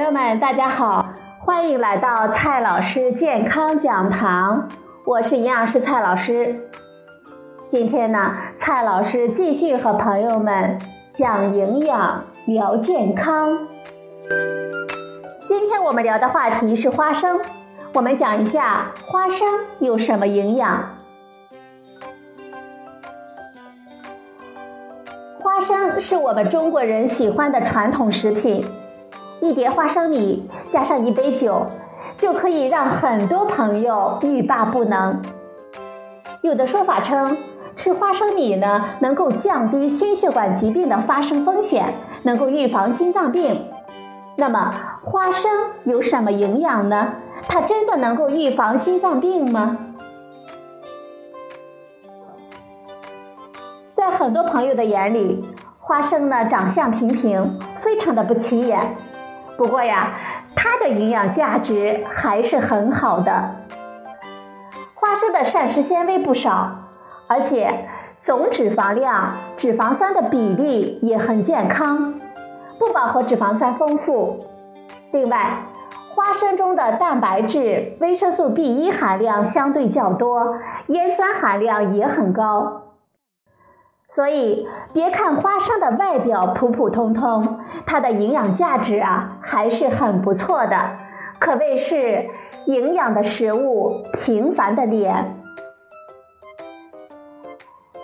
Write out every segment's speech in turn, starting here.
朋友们大家好，欢迎来到蔡老师健康讲堂，我是营养师蔡老师。今天呢，蔡老师继续和朋友们讲营养、聊健康。今天我们聊的话题是花生，我们讲一下花生有什么营养。花生是我们中国人喜欢的传统食品。一碟花生米加上一杯酒，就可以让很多朋友欲罢不能。有的说法称，吃花生米呢能够降低心血管疾病的发生风险，能够预防心脏病。那么，花生有什么营养呢？它真的能够预防心脏病吗？在很多朋友的眼里，花生呢长相平平，非常的不起眼。不过呀，它的营养价值还是很好的。花生的膳食纤维不少，而且总脂肪量、脂肪酸的比例也很健康，不饱和脂肪酸丰富。另外，花生中的蛋白质、维生素 B1 含量相对较多，烟酸含量也很高。所以，别看花生的外表普普通通，它的营养价值啊还是很不错的，可谓是营养的食物，平凡的脸。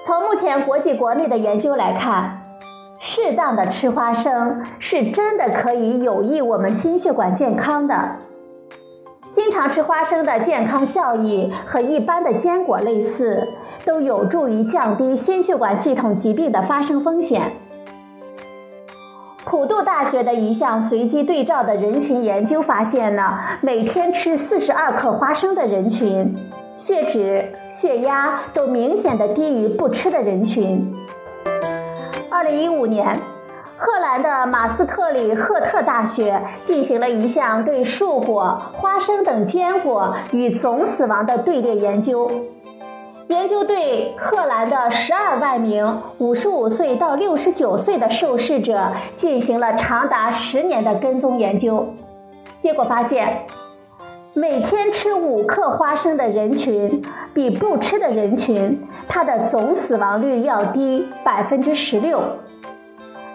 从目前国际国内的研究来看，适当的吃花生是真的可以有益我们心血管健康的。经常吃花生的健康效益和一般的坚果类似，都有助于降低心血管系统疾病的发生风险。普渡大学的一项随机对照的人群研究发现呢，每天吃四十二克花生的人群，血脂、血压都明显的低于不吃的人群。二零一五年。荷兰的马斯特里赫特大学进行了一项对树果、花生等坚果与总死亡的队列研究。研究对荷兰的十二万名五十五岁到六十九岁的受试者进行了长达十年的跟踪研究。结果发现，每天吃五克花生的人群，比不吃的人群，它的总死亡率要低百分之十六。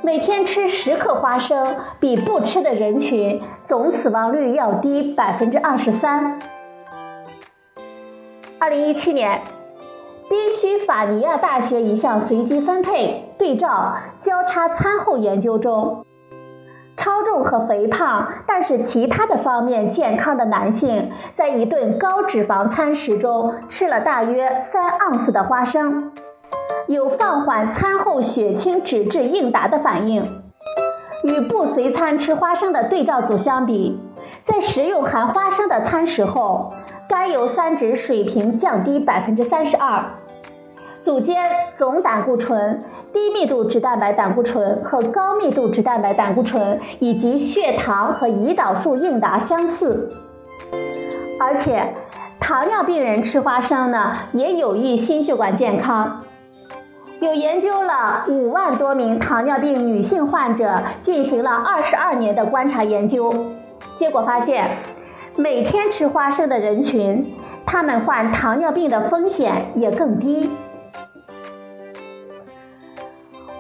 每天吃十克花生，比不吃的人群总死亡率要低百分之二十三。二零一七年，宾夕法尼亚大学一项随机分配对照交叉餐后研究中，超重和肥胖，但是其他的方面健康的男性，在一顿高脂肪餐食中吃了大约三盎司的花生。有放缓餐后血清脂质应答的反应，与不随餐吃花生的对照组相比，在食用含花生的餐食后，甘油三酯水平降低百分之三十二，组间总胆固醇、低密度脂蛋白胆固醇和高密度脂蛋白胆固醇以及血糖和胰岛素应答相似，而且糖尿病人吃花生呢，也有益心血管健康。有研究了五万多名糖尿病女性患者，进行了二十二年的观察研究，结果发现，每天吃花生的人群，他们患糖尿病的风险也更低。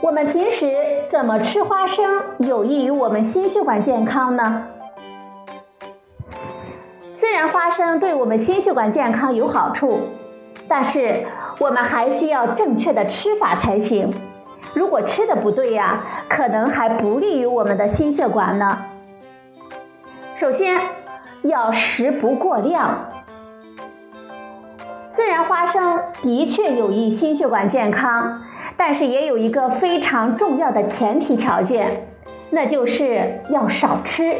我们平时怎么吃花生有益于我们心血管健康呢？虽然花生对我们心血管健康有好处，但是。我们还需要正确的吃法才行。如果吃的不对呀，可能还不利于我们的心血管呢。首先，要食不过量。虽然花生的确有益心血管健康，但是也有一个非常重要的前提条件，那就是要少吃。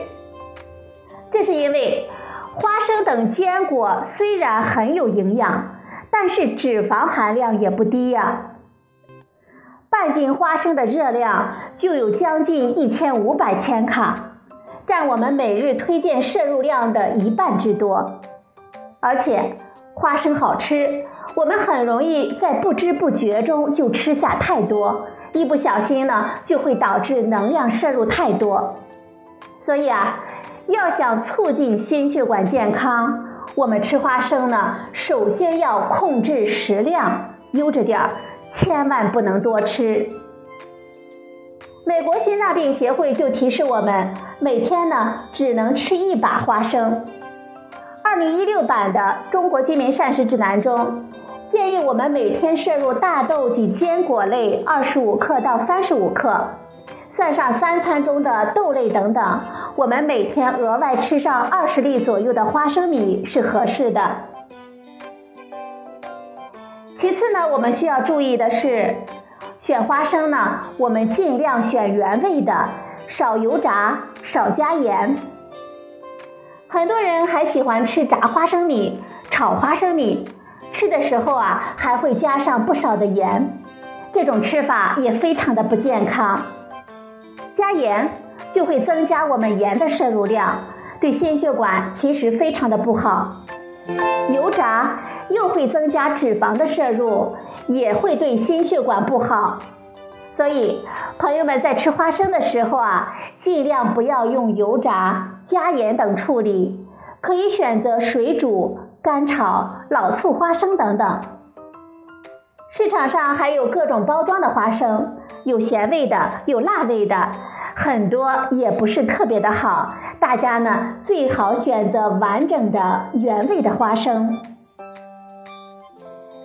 这是因为花生等坚果虽然很有营养。但是脂肪含量也不低呀，半斤花生的热量就有将近一千五百千卡，占我们每日推荐摄入量的一半之多。而且花生好吃，我们很容易在不知不觉中就吃下太多，一不小心呢就会导致能量摄入太多。所以啊，要想促进心血管健康，我们吃花生呢，首先要控制食量，悠着点儿，千万不能多吃。美国心脏病协会就提示我们，每天呢只能吃一把花生。二零一六版的《中国居民膳食指南》中，建议我们每天摄入大豆及坚果类二十五克到三十五克，算上三餐中的豆类等等，我们每天额外吃上二十粒左右的花生米是合适的。其次呢，我们需要注意的是。选花生呢，我们尽量选原味的，少油炸，少加盐。很多人还喜欢吃炸花生米、炒花生米，吃的时候啊还会加上不少的盐，这种吃法也非常的不健康。加盐就会增加我们盐的摄入量，对心血管其实非常的不好。油炸又会增加脂肪的摄入。也会对心血管不好，所以朋友们在吃花生的时候啊，尽量不要用油炸、加盐等处理，可以选择水煮、干炒、老醋花生等等。市场上还有各种包装的花生，有咸味的，有辣味的，很多也不是特别的好。大家呢最好选择完整的原味的花生。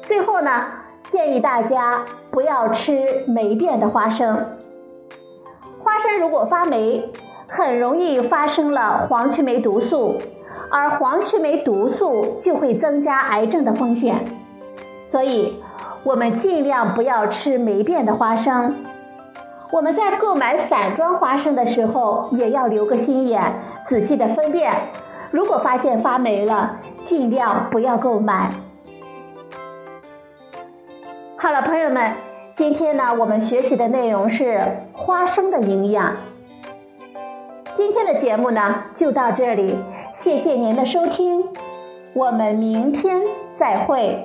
最后呢。建议大家不要吃霉变的花生。花生如果发霉，很容易发生了黄曲霉毒素，而黄曲霉毒素就会增加癌症的风险。所以，我们尽量不要吃霉变的花生。我们在购买散装花生的时候，也要留个心眼，仔细的分辨。如果发现发霉了，尽量不要购买。好了，朋友们，今天呢，我们学习的内容是花生的营养。今天的节目呢，就到这里，谢谢您的收听，我们明天再会。